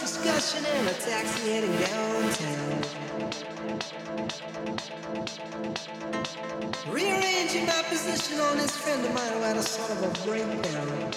discussion in a taxi heading downtown. Rearranging my position on this friend of mine who had a sort of a breakdown.